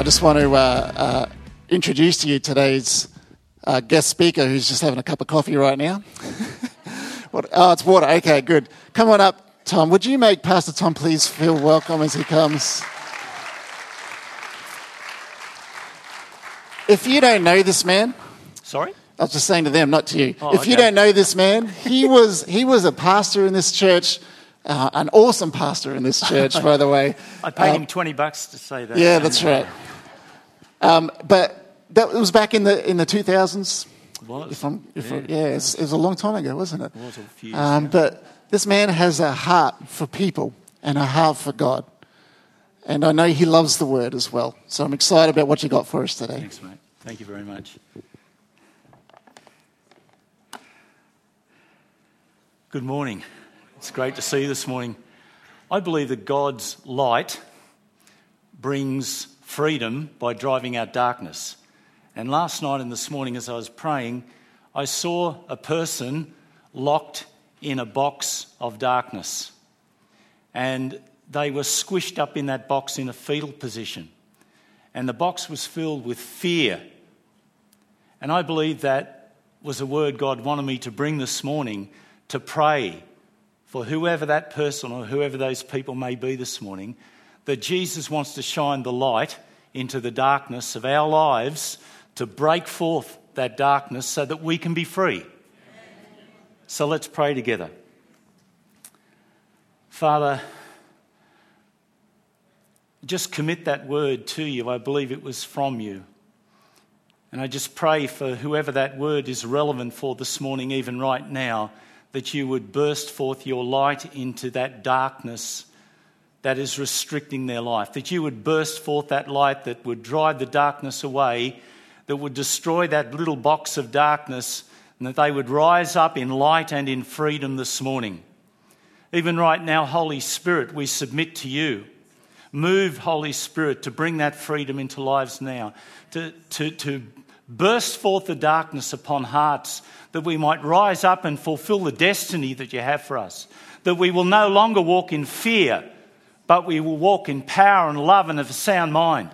I just want to uh, uh, introduce to you today's uh, guest speaker who's just having a cup of coffee right now. what, oh, it's water. Okay, good. Come on up, Tom. Would you make Pastor Tom please feel welcome as he comes? If you don't know this man, Sorry? I was just saying to them, not to you. Oh, if you don't know this man, he was he was a pastor in this church, uh, an awesome pastor in this church, by the way. I paid Um, him 20 bucks to say that. Yeah, that's right. Um, but that was back in the in the two thousands. Was. If I'm, if Yeah. I, yeah, it's, it was a long time ago, wasn't it? It was a few years Um, but this man has a heart for people and a heart for God, and I know he loves the Word as well. So I'm excited about what you got for us today. Thanks, mate. Thank you very much. Good morning. It's great to see you this morning. I believe that God's light brings freedom by driving out darkness. And last night and this morning, as I was praying, I saw a person locked in a box of darkness. And they were squished up in that box in a fetal position. And the box was filled with fear. And I believe that was a word God wanted me to bring this morning to pray for whoever that person or whoever those people may be this morning, that Jesus wants to shine the light into the darkness of our lives to break forth that darkness so that we can be free. So let's pray together. Father, just commit that word to you. I believe it was from you. And I just pray for whoever that word is relevant for this morning, even right now, that you would burst forth your light into that darkness that is restricting their life, that you would burst forth that light that would drive the darkness away, that would destroy that little box of darkness, and that they would rise up in light and in freedom this morning. Even right now, Holy Spirit, we submit to you. Move, Holy Spirit, to bring that freedom into lives now, to, to, to burst forth the darkness upon hearts, that we might rise up and fulfill the destiny that you have for us, that we will no longer walk in fear, but we will walk in power and love and of a sound mind.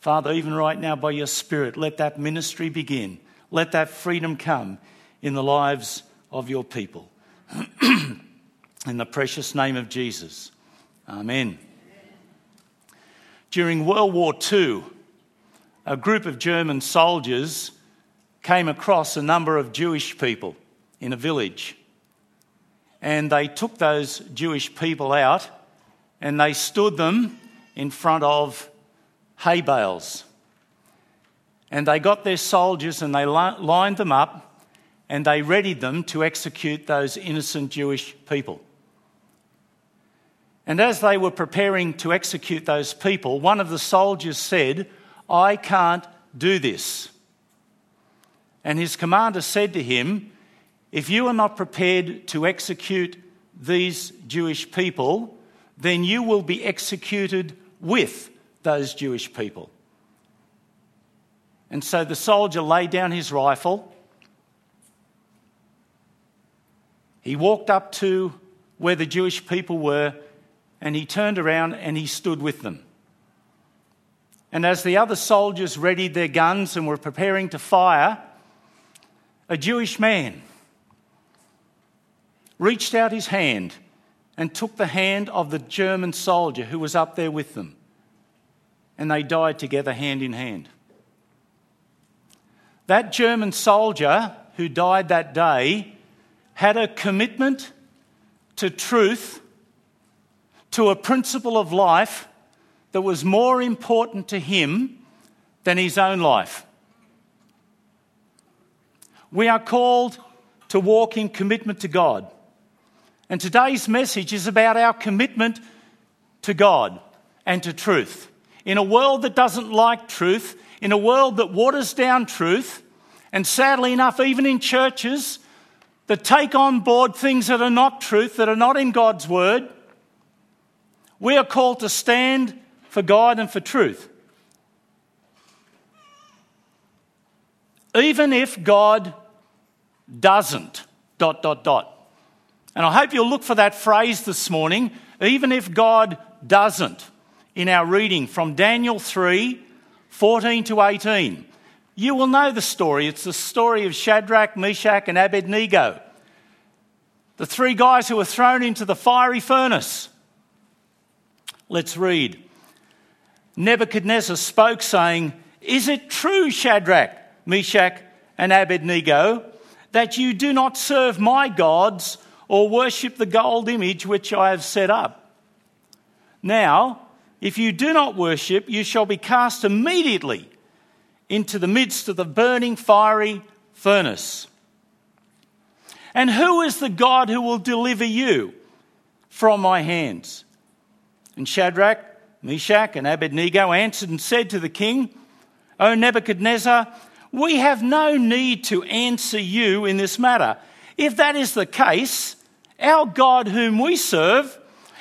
Father, even right now, by your Spirit, let that ministry begin. Let that freedom come in the lives of your people. in the precious name of Jesus. Amen. During World War II, a group of German soldiers came across a number of Jewish people in a village. And they took those Jewish people out and they stood them in front of hay bales. And they got their soldiers and they lined them up and they readied them to execute those innocent Jewish people. And as they were preparing to execute those people, one of the soldiers said, I can't do this. And his commander said to him, If you are not prepared to execute these Jewish people, then you will be executed with those Jewish people. And so the soldier laid down his rifle. He walked up to where the Jewish people were and he turned around and he stood with them. And as the other soldiers readied their guns and were preparing to fire, a Jewish man reached out his hand and took the hand of the German soldier who was up there with them. And they died together hand in hand. That German soldier who died that day had a commitment to truth, to a principle of life that was more important to him than his own life. We are called to walk in commitment to God. And today's message is about our commitment to God and to truth. In a world that doesn't like truth, in a world that waters down truth, and sadly enough, even in churches that take on board things that are not truth, that are not in God's word, we are called to stand for God and for truth. Even if God doesn't, dot, dot, dot. And I hope you'll look for that phrase this morning, even if God doesn't, in our reading from Daniel 3 14 to 18. You will know the story. It's the story of Shadrach, Meshach, and Abednego, the three guys who were thrown into the fiery furnace. Let's read. Nebuchadnezzar spoke, saying, Is it true, Shadrach, Meshach, and Abednego, that you do not serve my gods or worship the gold image which I have set up? Now, if you do not worship, you shall be cast immediately into the midst of the burning fiery furnace. And who is the God who will deliver you from my hands? And Shadrach, Meshach, and Abednego answered and said to the king, O Nebuchadnezzar, we have no need to answer you in this matter. If that is the case, our God, whom we serve,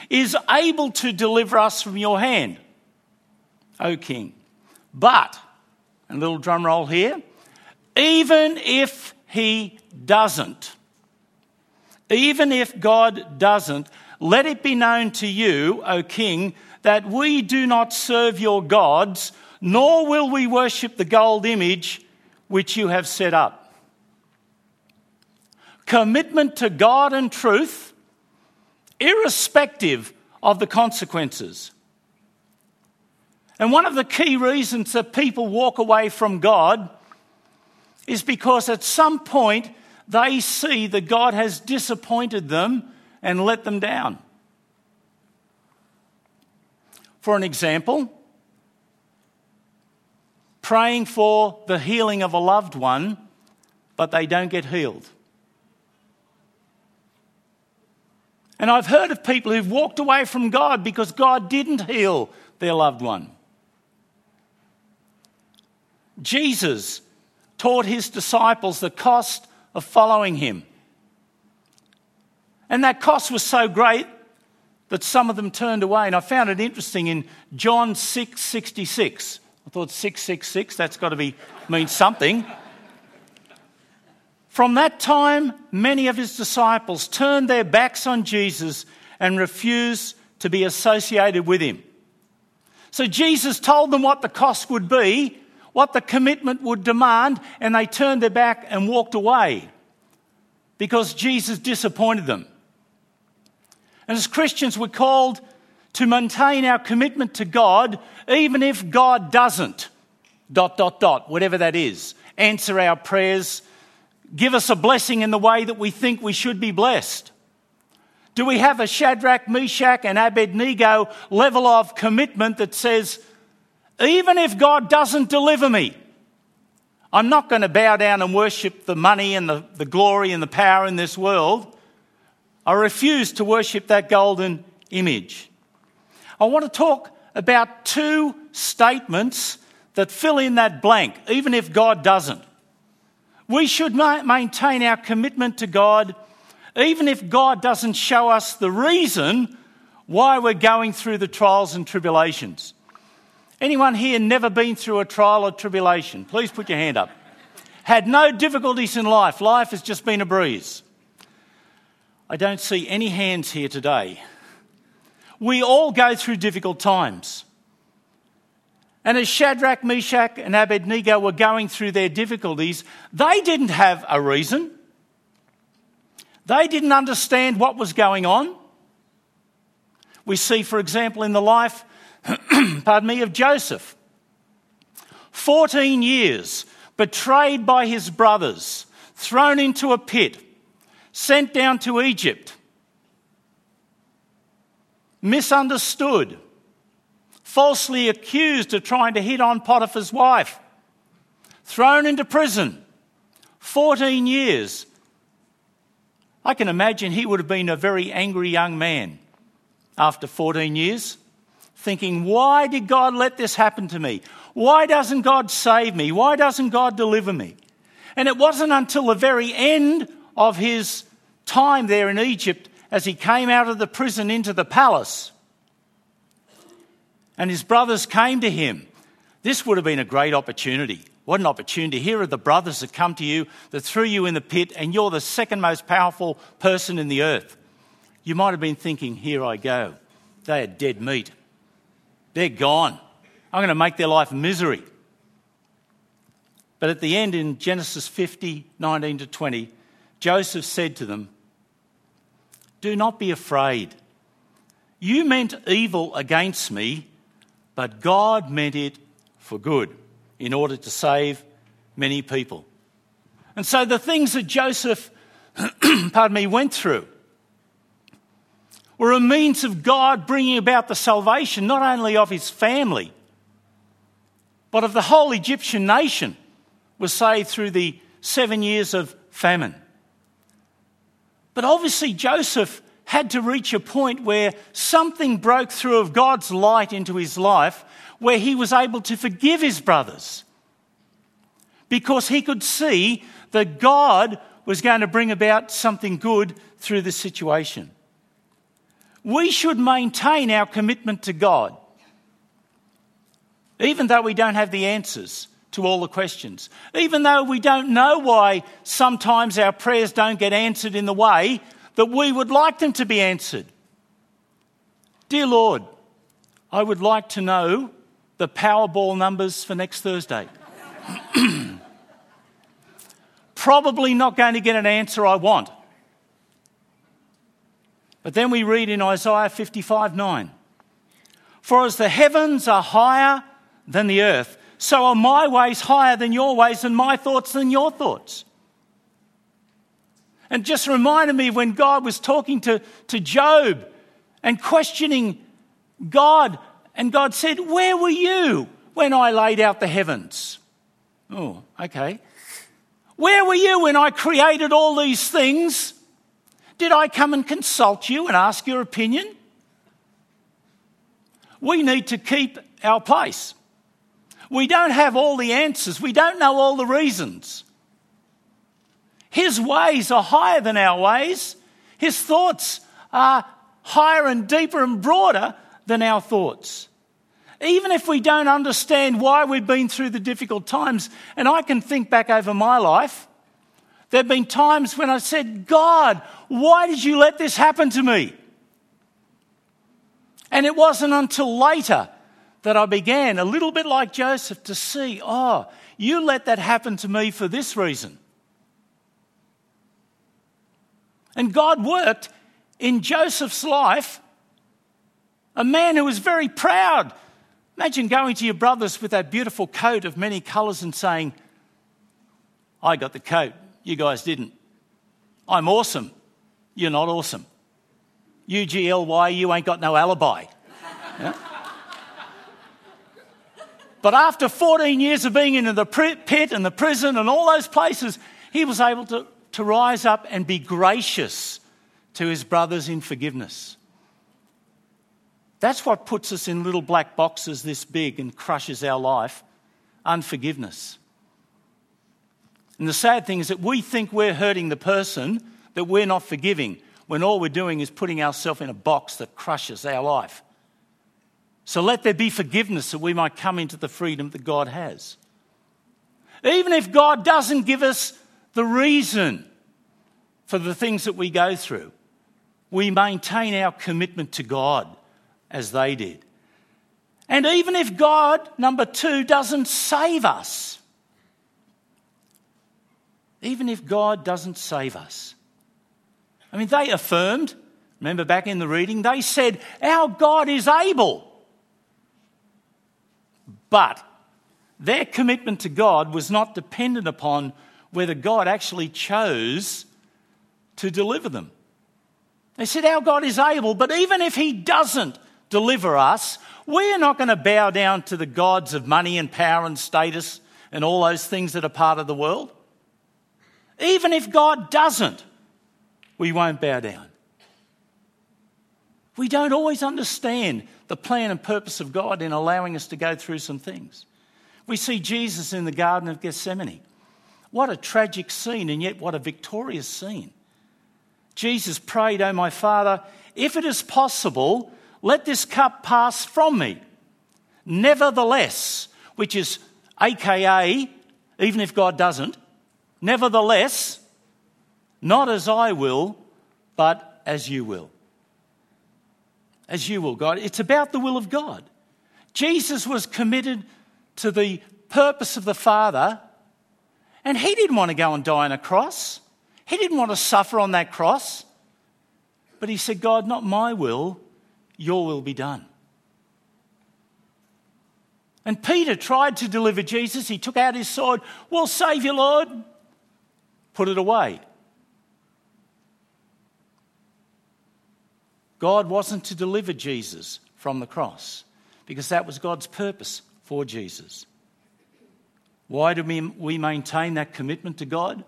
is able to deliver us from your hand, O king. But, a little drum roll here, even if he doesn't, even if God doesn't, let it be known to you, O king, that we do not serve your gods, nor will we worship the gold image which you have set up. Commitment to God and truth, irrespective of the consequences. And one of the key reasons that people walk away from God is because at some point they see that God has disappointed them and let them down. For an example, praying for the healing of a loved one, but they don't get healed. And I've heard of people who've walked away from God because God didn't heal their loved one. Jesus taught his disciples the cost of following him. And that cost was so great that some of them turned away. And I found it interesting in John 6 66. I thought 666, that's got to be mean something. From that time, many of his disciples turned their backs on Jesus and refused to be associated with him. So Jesus told them what the cost would be, what the commitment would demand, and they turned their back and walked away because Jesus disappointed them. And as Christians, we're called to maintain our commitment to God, even if God doesn't, dot, dot, dot, whatever that is, answer our prayers, give us a blessing in the way that we think we should be blessed. Do we have a Shadrach, Meshach, and Abednego level of commitment that says, even if God doesn't deliver me, I'm not going to bow down and worship the money and the, the glory and the power in this world. I refuse to worship that golden image. I want to talk about two statements that fill in that blank, even if God doesn't. We should maintain our commitment to God, even if God doesn't show us the reason why we're going through the trials and tribulations. Anyone here never been through a trial or tribulation? Please put your hand up. Had no difficulties in life. Life has just been a breeze. I don't see any hands here today. We all go through difficult times. And as Shadrach, Meshach, and Abednego were going through their difficulties, they didn't have a reason. They didn't understand what was going on. We see, for example, in the life, pardon me, of Joseph. 14 years, betrayed by his brothers, thrown into a pit sent down to Egypt, misunderstood, falsely accused of trying to hit on Potiphar's wife, thrown into prison, 14 years. I can imagine he would have been a very angry young man after 14 years, thinking, Why did God let this happen to me? Why doesn't God save me? Why doesn't God deliver me? And it wasn't until the very end of his time there in Egypt as he came out of the prison into the palace. and his brothers came to him. This would have been a great opportunity. What an opportunity. Here are the brothers that come to you, that threw you in the pit, and you're the second most powerful person in the earth. You might have been thinking, Here I go. They are dead meat. They're gone. I'm going to make their life misery. But at the end, in Genesis 50 19 to 20, Joseph said to them, Do not be afraid. You meant evil against me, but God meant it for good in order to save many people. And so the things that Joseph, pardon me, went through were a means of God bringing about the salvation not only of his family, but of the whole Egyptian nation was saved through the seven years of famine. But obviously, Joseph had to reach a point where something broke through of God's light into his life, where he was able to forgive his brothers. Because he could see that God was going to bring about something good through the situation. We should maintain our commitment to God, even though we don't have the answers to all the questions. Even though we don't know why sometimes our prayers don't get answered in the way that we would like them to be answered. Dear Lord, I would like to know the Powerball numbers for next Thursday. Probably not going to get an answer I want. But then we read in Isaiah 55 9 For as the heavens are higher than the earth, so are my ways higher than your ways, and my thoughts than your thoughts. And just reminded me when God was talking to, to Job and questioning God, and God said, Where were you when I laid out the heavens? Oh, okay. Where were you when I created all these things? Did I come and consult you and ask your opinion? We need to keep our place. We don't have all the answers, we don't know all the reasons. His ways are higher than our ways, His thoughts are higher and deeper and broader than our thoughts. Even if we don't understand why we've been through the difficult times, and I can think back over my life, there have been times when I said, God, why did you let this happen to me? And it wasn't until later that I began, a little bit like Joseph, to see, oh, you let that happen to me for this reason. And God worked in Joseph's life, a man who was very proud. Imagine going to your brothers with that beautiful coat of many colours and saying, I got the coat, you guys didn't. I'm awesome, you're not awesome. UGLY, you ain't got no alibi. Yeah? But after 14 years of being in the pit and the prison and all those places, he was able to, to rise up and be gracious to his brothers in forgiveness. That's what puts us in little black boxes this big and crushes our life unforgiveness. And the sad thing is that we think we're hurting the person that we're not forgiving when all we're doing is putting ourselves in a box that crushes our life. So let there be forgiveness that we might come into the freedom that God has. Even if God doesn't give us the reason for the things that we go through, we maintain our commitment to God as they did. And even if God, number two, doesn't save us, even if God doesn't save us, I mean, they affirmed, remember back in the reading, they said, Our God is able. But their commitment to God was not dependent upon whether God actually chose to deliver them. They said, Our God is able, but even if He doesn't deliver us, we are not going to bow down to the gods of money and power and status and all those things that are part of the world. Even if God doesn't, we won't bow down. We don't always understand the plan and purpose of God in allowing us to go through some things. We see Jesus in the Garden of Gethsemane. What a tragic scene, and yet what a victorious scene. Jesus prayed, Oh, my Father, if it is possible, let this cup pass from me. Nevertheless, which is AKA, even if God doesn't, nevertheless, not as I will, but as you will. As you will, God. It's about the will of God. Jesus was committed to the purpose of the Father, and he didn't want to go and die on a cross. He didn't want to suffer on that cross. But he said, God, not my will, your will be done. And Peter tried to deliver Jesus. He took out his sword. We'll save you, Lord. Put it away. God wasn't to deliver Jesus from the cross because that was God's purpose for Jesus. Why do we maintain that commitment to God?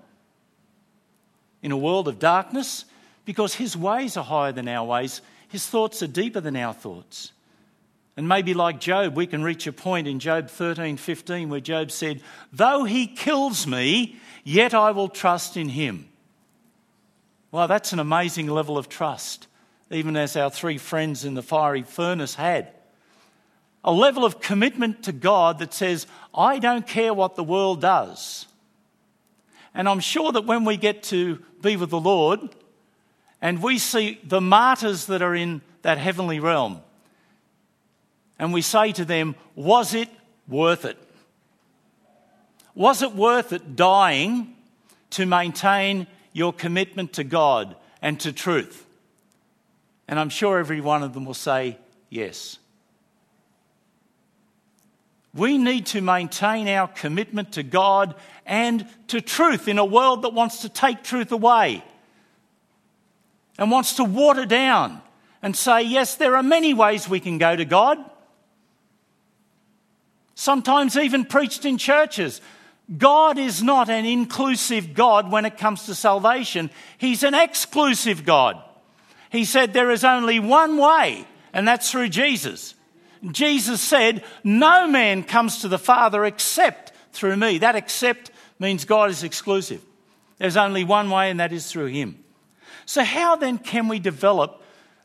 In a world of darkness, because His ways are higher than our ways, His thoughts are deeper than our thoughts. And maybe like Job, we can reach a point in Job 13 15 where Job said, Though he kills me, yet I will trust in him. Well, that's an amazing level of trust, even as our three friends in the fiery furnace had. A level of commitment to God that says, I don't care what the world does. And I'm sure that when we get to be with the Lord and we see the martyrs that are in that heavenly realm, and we say to them, Was it worth it? Was it worth it dying to maintain your commitment to God and to truth? And I'm sure every one of them will say, Yes. We need to maintain our commitment to God and to truth in a world that wants to take truth away and wants to water down and say, yes, there are many ways we can go to God sometimes even preached in churches. God is not an inclusive God when it comes to salvation, He's an exclusive God. He said there is only one way, and that's through Jesus. Jesus said, No man comes to the Father except through me. That except means God is exclusive. There's only one way, and that is through Him. So, how then can we develop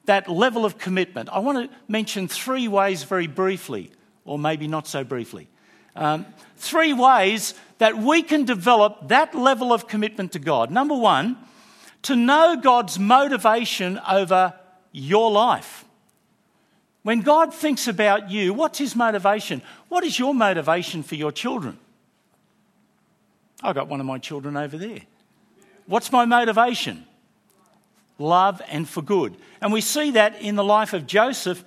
that level of commitment? I want to mention three ways very briefly or maybe not so briefly. Um, three ways that we can develop that level of commitment to God. Number one, to know God's motivation over your life. When God thinks about you, what's his motivation? What is your motivation for your children? I've got one of my children over there. What's my motivation? Love and for good. And we see that in the life of Joseph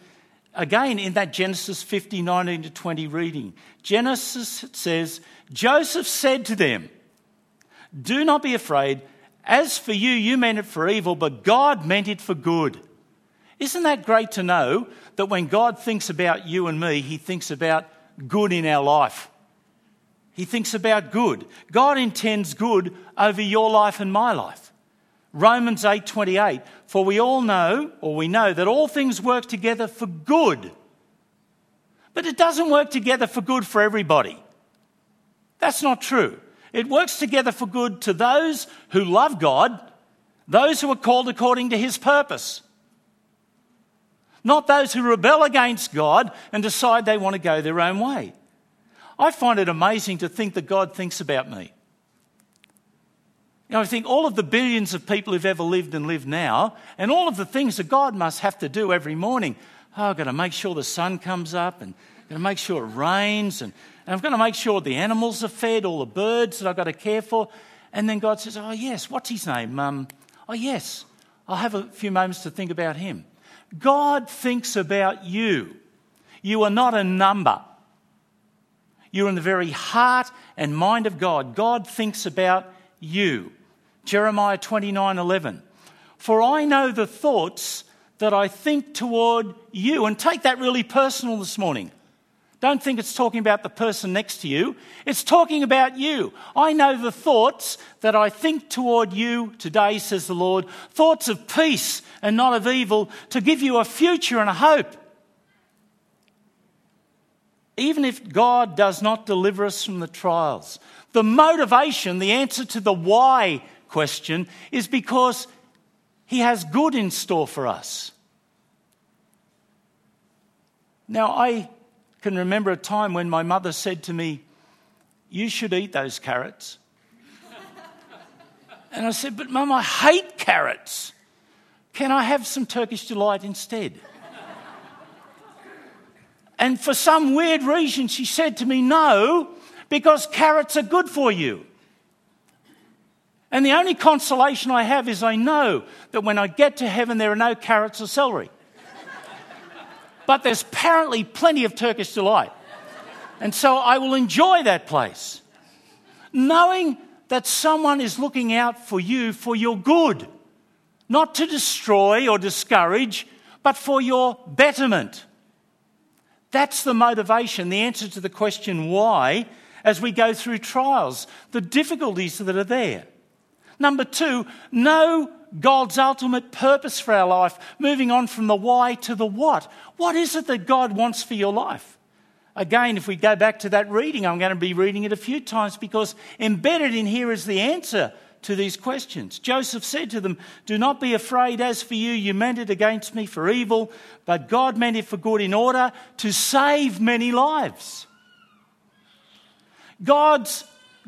again in that Genesis 50, 19 to 20 reading. Genesis says, Joseph said to them, Do not be afraid. As for you, you meant it for evil, but God meant it for good. Isn't that great to know that when God thinks about you and me, he thinks about good in our life? He thinks about good. God intends good over your life and my life. Romans 8:28 For we all know or we know that all things work together for good. But it doesn't work together for good for everybody. That's not true. It works together for good to those who love God, those who are called according to his purpose. Not those who rebel against God and decide they want to go their own way. I find it amazing to think that God thinks about me. You know, I think all of the billions of people who've ever lived and live now, and all of the things that God must have to do every morning. Oh, I've got to make sure the sun comes up, and Got to make sure it rains, and, and I've got to make sure the animals are fed, all the birds that I've got to care for. And then God says, Oh, yes, what's his name? Um, oh, yes, I'll have a few moments to think about him. God thinks about you. You are not a number. You're in the very heart and mind of God. God thinks about you. Jeremiah 29 11. For I know the thoughts that I think toward you. And take that really personal this morning. Don't think it's talking about the person next to you. It's talking about you. I know the thoughts that I think toward you today, says the Lord. Thoughts of peace and not of evil to give you a future and a hope. Even if God does not deliver us from the trials, the motivation, the answer to the why question is because He has good in store for us. Now, I can remember a time when my mother said to me, You should eat those carrots. and I said, But mum, I hate carrots. Can I have some Turkish delight instead? and for some weird reason, she said to me, No, because carrots are good for you. And the only consolation I have is I know that when I get to heaven, there are no carrots or celery. But there's apparently plenty of Turkish delight. And so I will enjoy that place, knowing that someone is looking out for you for your good, not to destroy or discourage, but for your betterment. That's the motivation, the answer to the question why, as we go through trials, the difficulties that are there. Number two, know God's ultimate purpose for our life, moving on from the why to the what. What is it that God wants for your life? Again, if we go back to that reading, I'm going to be reading it a few times because embedded in here is the answer to these questions. Joseph said to them, Do not be afraid. As for you, you meant it against me for evil, but God meant it for good in order to save many lives. God's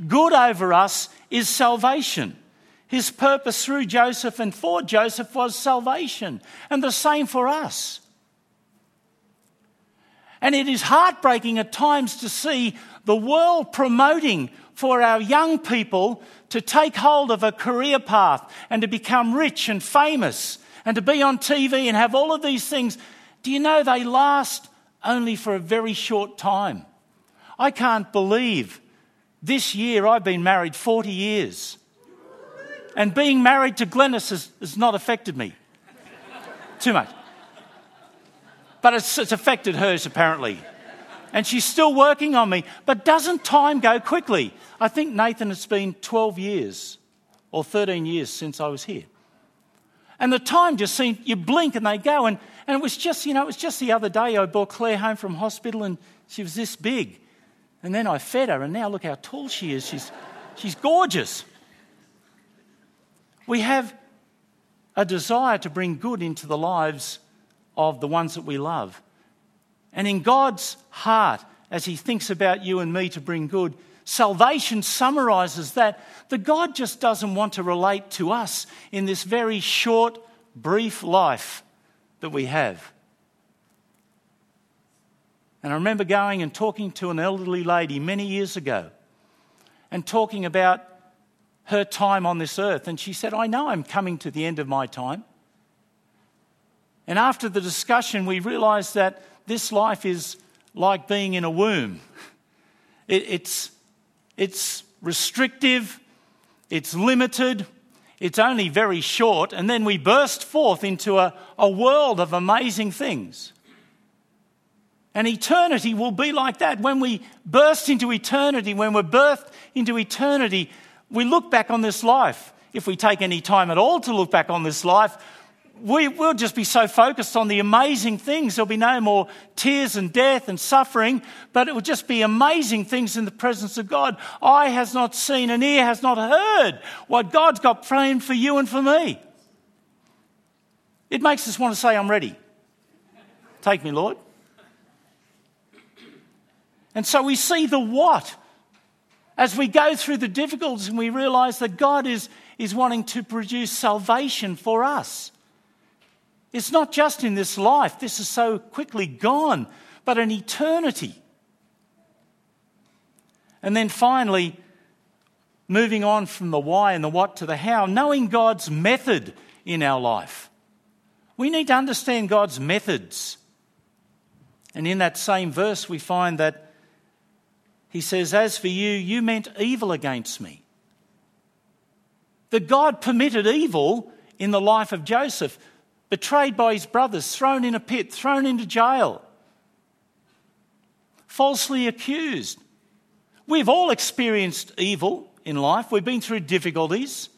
good over us is salvation. His purpose through Joseph and for Joseph was salvation, and the same for us. And it is heartbreaking at times to see the world promoting for our young people to take hold of a career path and to become rich and famous and to be on TV and have all of these things. Do you know they last only for a very short time? I can't believe this year I've been married 40 years. And being married to Glennis has, has not affected me too much. But it's, it's affected hers, apparently. And she's still working on me. But doesn't time go quickly? I think, Nathan, it's been 12 years or 13 years since I was here. And the time just seemed, you blink and they go. And, and it was just, you know, it was just the other day I brought Claire home from hospital and she was this big. And then I fed her, and now look how tall she is. She's, she's gorgeous. We have a desire to bring good into the lives of the ones that we love. And in God's heart, as He thinks about you and me to bring good, salvation summarizes that. The God just doesn't want to relate to us in this very short, brief life that we have. And I remember going and talking to an elderly lady many years ago and talking about her time on this earth. And she said, I know I'm coming to the end of my time. And after the discussion, we realized that this life is like being in a womb. It, it's, it's restrictive, it's limited, it's only very short, and then we burst forth into a, a world of amazing things. And eternity will be like that. When we burst into eternity, when we're birthed into eternity, we look back on this life, if we take any time at all to look back on this life, we will just be so focused on the amazing things. There'll be no more tears and death and suffering, but it will just be amazing things in the presence of God. Eye has not seen and ear has not heard what God's got planned for you and for me. It makes us want to say, I'm ready. Take me, Lord. And so we see the what as we go through the difficulties and we realize that God is, is wanting to produce salvation for us. It's not just in this life, this is so quickly gone, but an eternity. And then finally, moving on from the why and the what to the how, knowing God's method in our life. We need to understand God's methods. And in that same verse, we find that he says, As for you, you meant evil against me. That God permitted evil in the life of Joseph, betrayed by his brothers, thrown in a pit, thrown into jail, falsely accused. We've all experienced evil in life, we've been through difficulties.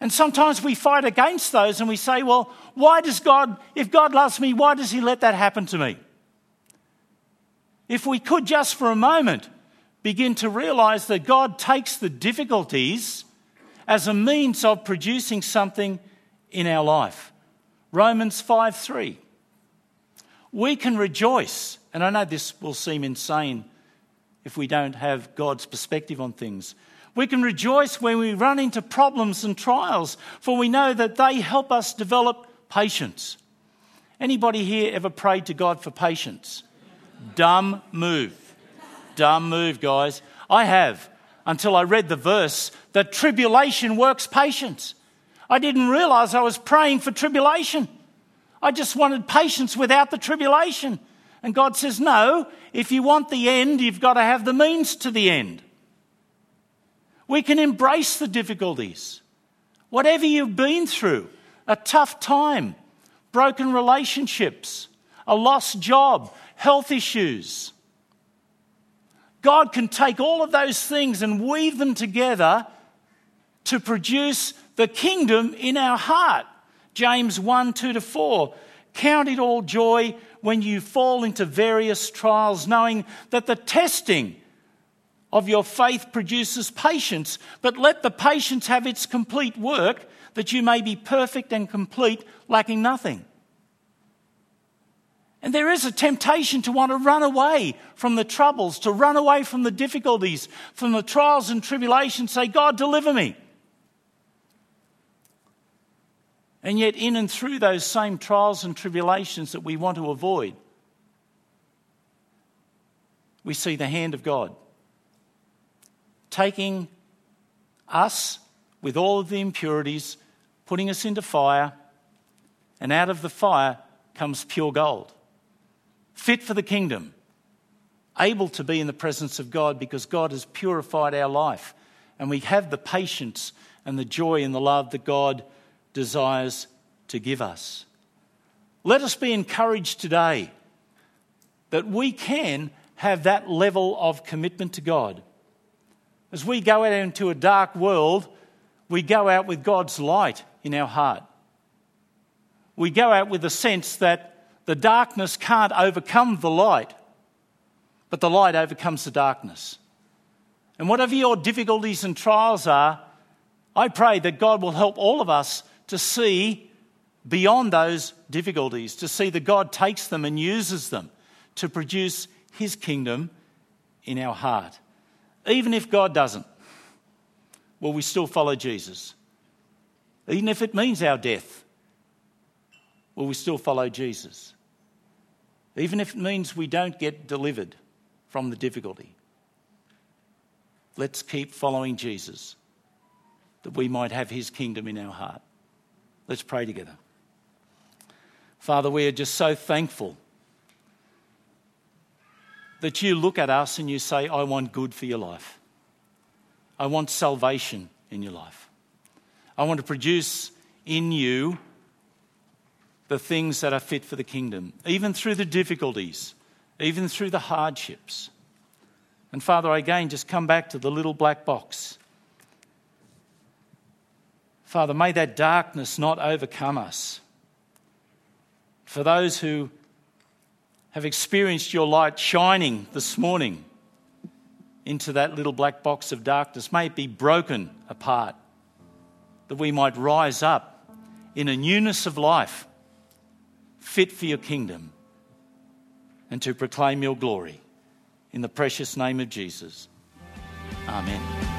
And sometimes we fight against those and we say, well, why does God, if God loves me, why does He let that happen to me? If we could just for a moment begin to realize that God takes the difficulties as a means of producing something in our life. Romans 5 3. We can rejoice And I know this will seem insane if we don't have God's perspective on things. We can rejoice when we run into problems and trials, for we know that they help us develop patience. Anybody here ever prayed to God for patience? Dumb move. Dumb move, guys. I have until I read the verse that tribulation works patience. I didn't realize I was praying for tribulation. I just wanted patience without the tribulation. And God says, No, if you want the end, you've got to have the means to the end. We can embrace the difficulties. Whatever you've been through, a tough time, broken relationships, a lost job, health issues. God can take all of those things and weave them together to produce the kingdom in our heart. James 1 2 to 4. Count it all joy when you fall into various trials, knowing that the testing of your faith produces patience. But let the patience have its complete work, that you may be perfect and complete, lacking nothing. And there is a temptation to want to run away from the troubles, to run away from the difficulties, from the trials and tribulations, say, God, deliver me. And yet, in and through those same trials and tribulations that we want to avoid, we see the hand of God taking us with all of the impurities, putting us into fire, and out of the fire comes pure gold, fit for the kingdom, able to be in the presence of God because God has purified our life, and we have the patience and the joy and the love that God desires to give us. Let us be encouraged today that we can have that level of commitment to God. As we go out into a dark world, we go out with God's light in our heart. We go out with the sense that the darkness can't overcome the light, but the light overcomes the darkness. And whatever your difficulties and trials are, I pray that God will help all of us to see beyond those difficulties, to see that God takes them and uses them to produce His kingdom in our heart. Even if God doesn't, will we still follow Jesus? Even if it means our death, will we still follow Jesus? Even if it means we don't get delivered from the difficulty, let's keep following Jesus that we might have his kingdom in our heart. Let's pray together. Father, we are just so thankful that you look at us and you say, I want good for your life. I want salvation in your life. I want to produce in you the things that are fit for the kingdom, even through the difficulties, even through the hardships. And Father, I again, just come back to the little black box Father, may that darkness not overcome us. For those who have experienced your light shining this morning into that little black box of darkness, may it be broken apart, that we might rise up in a newness of life, fit for your kingdom, and to proclaim your glory. In the precious name of Jesus. Amen.